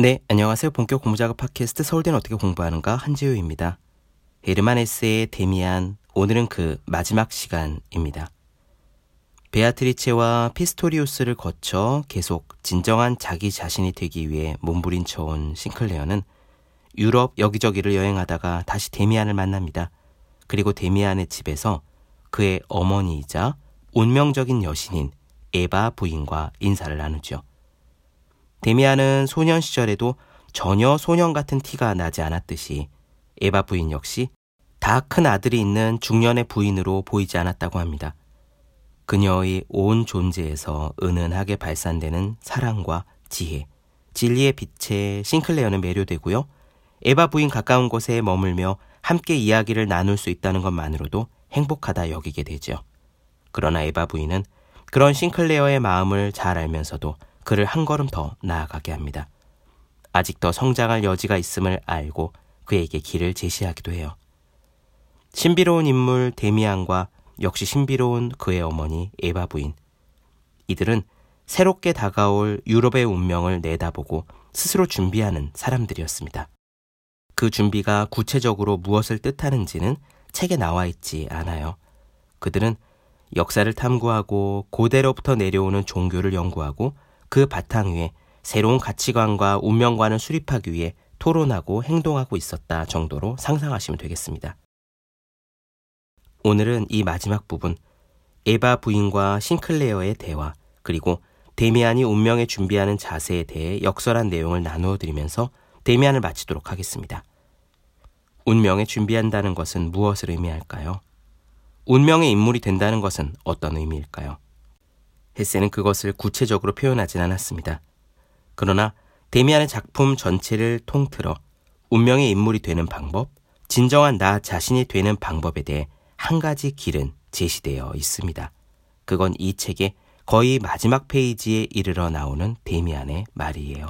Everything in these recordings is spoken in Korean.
네, 안녕하세요. 본격 공부자극 팟캐스트 서울대는 어떻게 공부하는가 한지우입니다. 헤르만 헤세의 데미안, 오늘은 그 마지막 시간입니다. 베아트리체와 피스토리우스를 거쳐 계속 진정한 자기 자신이 되기 위해 몸부림쳐온 싱클레어는 유럽 여기저기를 여행하다가 다시 데미안을 만납니다. 그리고 데미안의 집에서 그의 어머니이자 운명적인 여신인 에바 부인과 인사를 나누죠. 데미안은 소년 시절에도 전혀 소년 같은 티가 나지 않았듯이 에바 부인 역시 다 큰 아들이 있는 중년의 부인으로 보이지 않았다고 합니다. 그녀의 온 존재에서 은은하게 발산되는 사랑과 지혜, 진리의 빛에 싱클레어는 매료되고요. 에바 부인 가까운 곳에 머물며 함께 이야기를 나눌 수 있다는 것만으로도 행복하다 여기게 되죠. 그러나 에바 부인은 그런 싱클레어의 마음을 잘 알면서도 그를 한 걸음 더 나아가게 합니다. 아직 더 성장할 여지가 있음을 알고 그에게 길을 제시하기도 해요. 신비로운 인물 데미안과 역시 신비로운 그의 어머니 에바 부인. 이들은 새롭게 다가올 유럽의 운명을 내다보고 스스로 준비하는 사람들이었습니다. 그 준비가 구체적으로 무엇을 뜻하는지는 책에 나와 있지 않아요. 그들은 역사를 탐구하고 고대로부터 내려오는 종교를 연구하고 그 바탕 위에 새로운 가치관과 운명관을 수립하기 위해 토론하고 행동하고 있었다 정도로 상상하시면 되겠습니다. 오늘은 이 마지막 부분, 에바 부인과 싱클레어의 대화, 그리고 데미안이 운명에 준비하는 자세에 대해 역설한 내용을 나누어 드리면서 데미안을 마치도록 하겠습니다. 운명에 준비한다는 것은 무엇을 의미할까요? 운명의 인물이 된다는 것은 어떤 의미일까요? 헤세는 그것을 구체적으로 표현하진 않았습니다. 그러나 데미안의 작품 전체를 통틀어 운명의 인물이 되는 방법, 진정한 나 자신이 되는 방법에 대해 한 가지 길은 제시되어 있습니다. 그건 이 책의 거의 마지막 페이지에 이르러 나오는 데미안의 말이에요.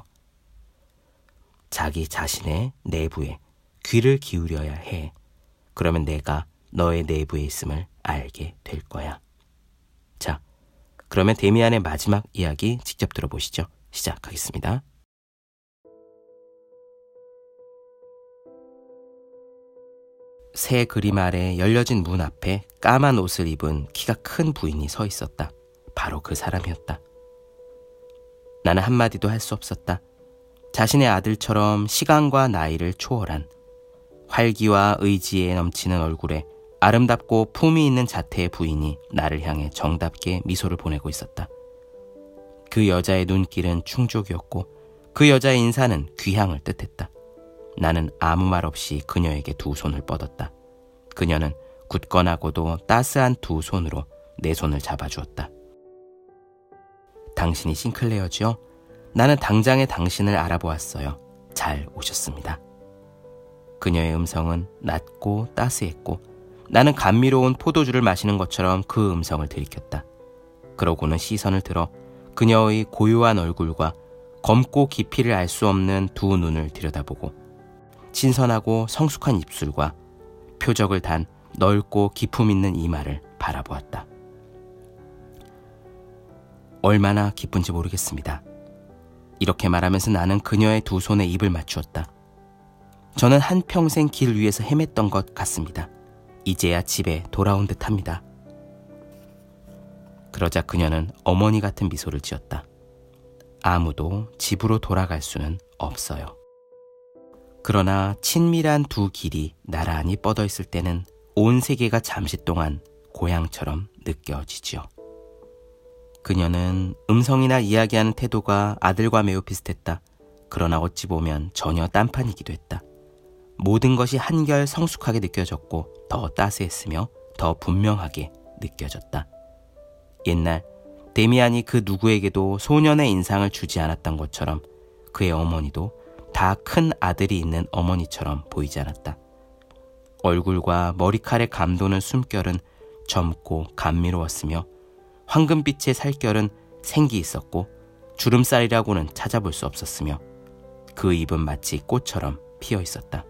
자기 자신의 내부에 귀를 기울여야 해. 그러면 내가 너의 내부에 있음을 알게 될 거야. 자, 그러면 데미안의 마지막 이야기 직접 들어보시죠. 시작하겠습니다. 새 그림 아래 열려진 문 앞에 까만 옷을 입은 키가 큰 부인이 서 있었다. 바로 그 사람이었다. 나는 한마디도 할 수 없었다. 자신의 아들처럼 시간과 나이를 초월한 활기와 의지에 넘치는 얼굴에 아름답고 품이 있는 자태의 부인이 나를 향해 정답게 미소를 보내고 있었다. 그 여자의 눈길은 충족이었고 그 여자의 인사는 귀향을 뜻했다. 나는 아무 말 없이 그녀에게 두 손을 뻗었다. 그녀는 굳건하고도 따스한 두 손으로 내 손을 잡아주었다. 당신이 싱클레어지요? 나는 당장에 당신을 알아보았어요. 잘 오셨습니다. 그녀의 음성은 낮고 따스했고 나는 감미로운 포도주를 마시는 것처럼 그 음성을 들이켰다. 그러고는 시선을 들어 그녀의 고요한 얼굴과 검고 깊이를 알 수 없는 두 눈을 들여다보고 신선하고 성숙한 입술과 표적을 단 넓고 기품 있는 이마를 바라보았다. 얼마나 기쁜지 모르겠습니다. 이렇게 말하면서 나는 그녀의 두 손에 입을 맞추었다. 저는 한평생 길 위에서 헤맸던 것 같습니다. 이제야 집에 돌아온 듯 합니다. 그러자 그녀는 어머니 같은 미소를 지었다. 아무도 집으로 돌아갈 수는 없어요. 그러나 친밀한 두 길이 나란히 뻗어 있을 때는 온 세계가 잠시 동안 고향처럼 느껴지지요. 그녀는 음성이나 이야기하는 태도가 아들과 매우 비슷했다. 그러나 어찌 보면 전혀 딴판이기도 했다. 모든 것이 한결 성숙하게 느껴졌고 더 따스했으며 더 분명하게 느껴졌다. 옛날 데미안이 그 누구에게도 소년의 인상을 주지 않았던 것처럼 그의 어머니도 다 큰 아들이 있는 어머니처럼 보이지 않았다. 얼굴과 머리칼에 감도는 숨결은 젊고 감미로웠으며 황금빛의 살결은 생기 있었고 주름살이라고는 찾아볼 수 없었으며 그 입은 마치 꽃처럼 피어 있었다.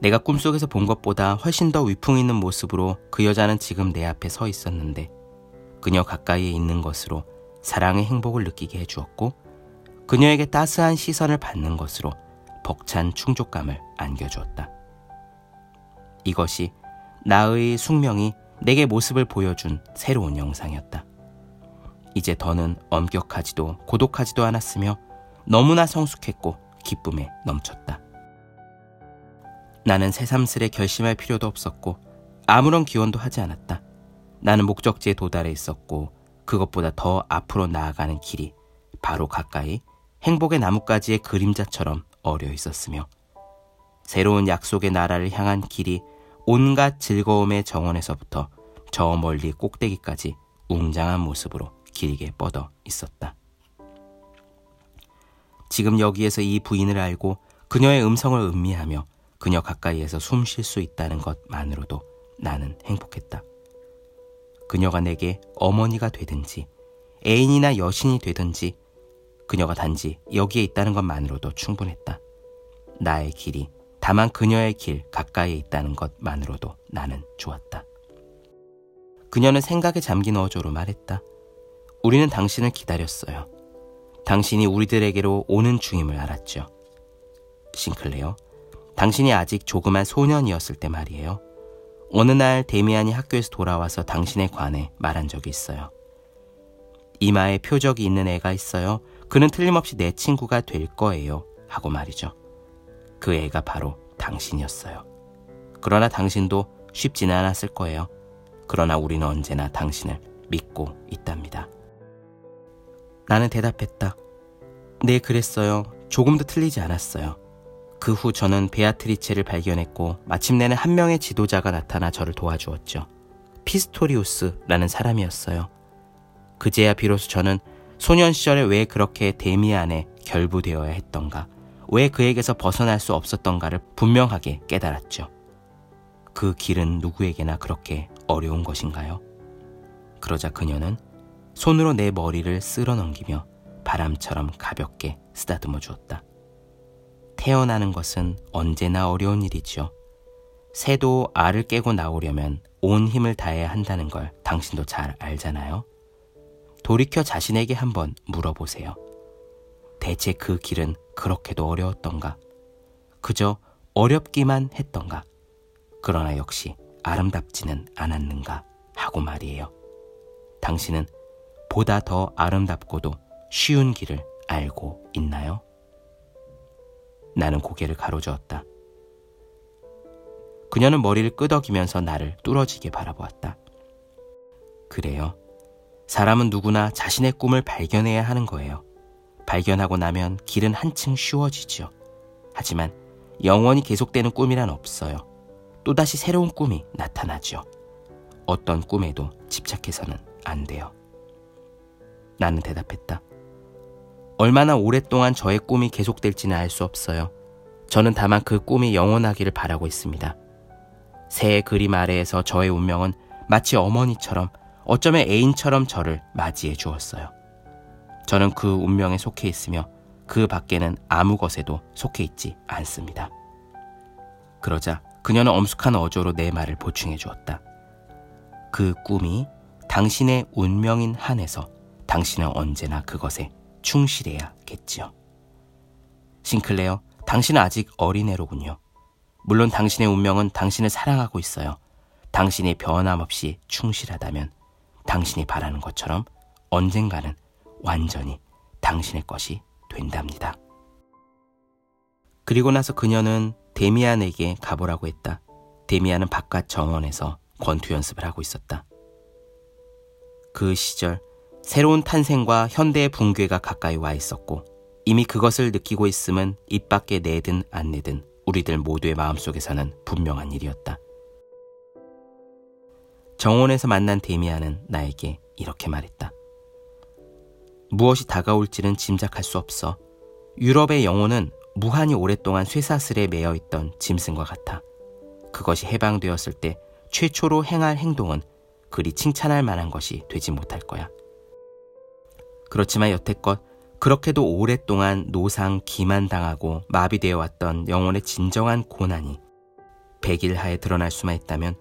내가 꿈속에서 본 것보다 훨씬 더 위풍 있는 모습으로 그 여자는 지금 내 앞에 서 있었는데 그녀 가까이에 있는 것으로 사랑의 행복을 느끼게 해주었고 그녀에게 따스한 시선을 받는 것으로 벅찬 충족감을 안겨주었다. 이것이 나의 숙명이 내게 모습을 보여준 새로운 영상이었다. 이제 더는 엄격하지도 고독하지도 않았으며 너무나 성숙했고 기쁨에 넘쳤다. 나는 새삼스레 결심할 필요도 없었고 아무런 기원도 하지 않았다. 나는 목적지에 도달해 있었고 그것보다 더 앞으로 나아가는 길이 바로 가까이 행복의 나뭇가지의 그림자처럼 어려 있었으며 새로운 약속의 나라를 향한 길이 온갖 즐거움의 정원에서부터 저 멀리 꼭대기까지 웅장한 모습으로 길게 뻗어 있었다. 지금 여기에서 이 부인을 알고 그녀의 음성을 음미하며 그녀 가까이에서 숨 쉴 수 있다는 것만으로도 나는 행복했다. 그녀가 내게 어머니가 되든지 애인이나 여신이 되든지 그녀가 단지 여기에 있다는 것만으로도 충분했다. 나의 길이 다만 그녀의 길 가까이에 있다는 것만으로도 나는 좋았다. 그녀는 생각에 잠긴 어조로 말했다. 우리는 당신을 기다렸어요. 당신이 우리들에게로 오는 중임을 알았죠. 싱클레어, 당신이 아직 조그만 소년이었을 때 말이에요. 어느 날 데미안이 학교에서 돌아와서 당신에 관해 말한 적이 있어요. 이마에 표적이 있는 애가 있어요. 그는 틀림없이 내 친구가 될 거예요. 하고 말이죠. 그 애가 바로 당신이었어요. 그러나 당신도 쉽지는 않았을 거예요. 그러나 우리는 언제나 당신을 믿고 있답니다. 나는 대답했다. 네, 그랬어요. 조금도 틀리지 않았어요. 그 후 저는 베아트리체를 발견했고 마침내는 한 명의 지도자가 나타나 저를 도와주었죠. 피스토리우스라는 사람이었어요. 그제야 비로소 저는 소년 시절에 왜 그렇게 데미안에 결부되어야 했던가, 왜 그에게서 벗어날 수 없었던가를 분명하게 깨달았죠. 그 길은 누구에게나 그렇게 어려운 것인가요? 그러자 그녀는 손으로 내 머리를 쓸어 넘기며 바람처럼 가볍게 쓰다듬어 주었다. 태어나는 것은 언제나 어려운 일이지요. 새도 알을 깨고 나오려면 온 힘을 다해야 한다는 걸 당신도 잘 알잖아요. 돌이켜 자신에게 한번 물어보세요. 대체 그 길은 그렇게도 어려웠던가? 그저 어렵기만 했던가? 그러나 역시 아름답지는 않았는가? 하고 말이에요. 당신은 보다 더 아름답고도 쉬운 길을 알고 있나요? 나는 고개를 가로저었다. 그녀는 머리를 끄덕이면서 나를 뚫어지게 바라보았다. 그래요. 사람은 누구나 자신의 꿈을 발견해야 하는 거예요. 발견하고 나면 길은 한층 쉬워지죠. 하지만 영원히 계속되는 꿈이란 없어요. 또다시 새로운 꿈이 나타나죠. 어떤 꿈에도 집착해서는 안 돼요. 나는 대답했다. 얼마나 오랫동안 저의 꿈이 계속될지는 알 수 없어요. 저는 다만 그 꿈이 영원하기를 바라고 있습니다. 새의 그림 아래에서 저의 운명은 마치 어머니처럼 어쩌면 애인처럼 저를 맞이해 주었어요. 저는 그 운명에 속해 있으며 그 밖에는 아무 것에도 속해 있지 않습니다. 그러자 그녀는 엄숙한 어조로 내 말을 보충해 주었다. 그 꿈이 당신의 운명인 한에서 당신은 언제나 그것에 충실해야겠지요. 싱클레어, 당신은 아직 어린애로군요. 물론 당신의 운명은 당신을 사랑하고 있어요. 당신이 변함없이 충실하다면 당신이 바라는 것처럼 언젠가는 완전히 당신의 것이 된답니다. 그리고 나서 그녀는 데미안에게 가보라고 했다. 데미안은 바깥 정원에서 권투 연습을 하고 있었다. 그 시절 새로운 탄생과 현대의 붕괴가 가까이 와 있었고 이미 그것을 느끼고 있음은 입 밖에 내든 안 내든 우리들 모두의 마음속에서는 분명한 일이었다. 정원에서 만난 데미안은 나에게 이렇게 말했다. 무엇이 다가올지는 짐작할 수 없어. 유럽의 영혼은 무한히 오랫동안 쇠사슬에 매여 있던 짐승과 같아. 그것이 해방되었을 때 최초로 행할 행동은 그리 칭찬할 만한 것이 되지 못할 거야. 그렇지만 여태껏 그렇게도 오랫동안 노상 기만당하고 마비되어 왔던 영혼의 진정한 고난이 백일하에 드러날 수만 있다면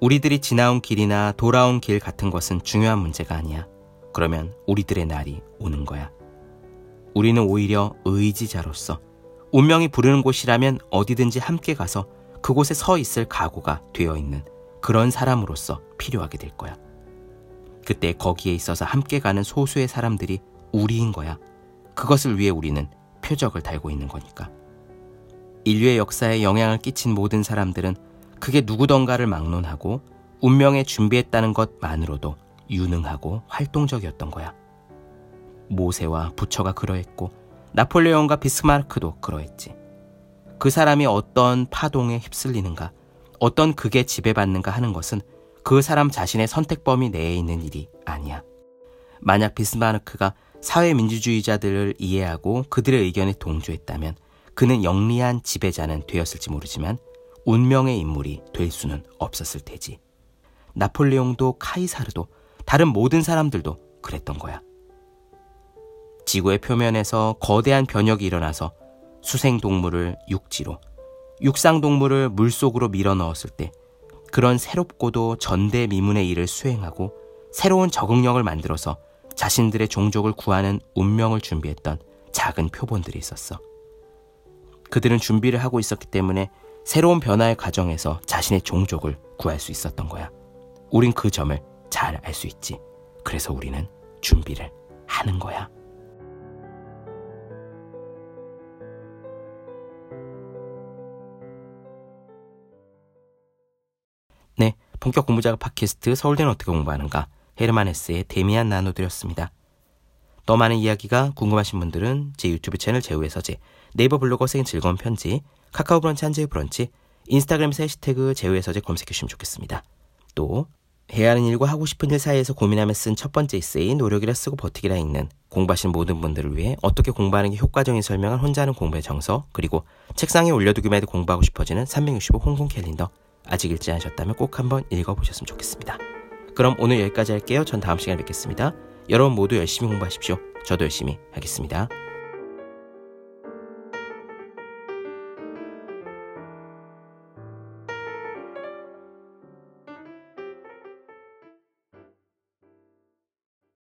우리들이 지나온 길이나 돌아온 길 같은 것은 중요한 문제가 아니야. 그러면 우리들의 날이 오는 거야. 우리는 오히려 의지자로서 운명이 부르는 곳이라면 어디든지 함께 가서 그곳에 서 있을 각오가 되어 있는 그런 사람으로서 필요하게 될 거야. 그때 거기에 있어서 함께 가는 소수의 사람들이 우리인 거야. 그것을 위해 우리는 표적을 달고 있는 거니까. 인류의 역사에 영향을 끼친 모든 사람들은 그게 누구던가를 막론하고 운명에 준비했다는 것만으로도 유능하고 활동적이었던 거야. 모세와 부처가 그러했고 나폴레옹과 비스마르크도 그러했지. 그 사람이 어떤 파동에 휩쓸리는가, 어떤 극에 지배받는가 하는 것은 그 사람 자신의 선택 범위 내에 있는 일이 아니야. 만약 비스마르크가 사회민주주의자들을 이해하고 그들의 의견에 동조했다면 그는 영리한 지배자는 되었을지 모르지만 운명의 인물이 될 수는 없었을 테지. 나폴레옹도 카이사르도 다른 모든 사람들도 그랬던 거야. 지구의 표면에서 거대한 변혁이 일어나서 수생동물을 육지로, 육상동물을 물속으로 밀어 넣었을 때 그런 새롭고도 전대미문의 일을 수행하고 새로운 적응력을 만들어서 자신들의 종족을 구하는 운명을 준비했던 작은 표본들이 있었어. 그들은 준비를 하고 있었기 때문에 새로운 변화의 과정에서 자신의 종족을 구할 수 있었던 거야. 우린 그 점을 잘 알 수 있지. 그래서 우리는 준비를 하는 거야. 본격 공부작업 팟캐스트 서울대는 어떻게 공부하는가 헤르만 헤스의 데미안 나눠드렸습니다. 더 많은 이야기가 궁금하신 분들은 제 유튜브 채널 제우의 서재, 네이버 블로거 생긴 즐거운 편지, 카카오 브런치 한재의 브런치, 인스타그램에서 해시태그 제우의 서재 검색해 주시면 좋겠습니다. 또 해야 하는 일과 하고 싶은 일 사이에서 고민하며 쓴 첫 번째 에세이 노력이라 쓰고 버티기라 읽는 공부하시는 모든 분들을 위해 어떻게 공부하는 게 효과적인 설명을 혼자 하는 공부의 정서 그리고 책상에 올려두기만 해도 공부하고 싶어지는 365 홍콩 캘린더 아직 읽지 않으셨다면 꼭 한번 읽어보셨으면 좋겠습니다. 그럼 오늘 여기까지 할게요. 전 다음 시간에 뵙겠습니다. 여러분 모두 열심히 공부하십시오. 저도 열심히 하겠습니다.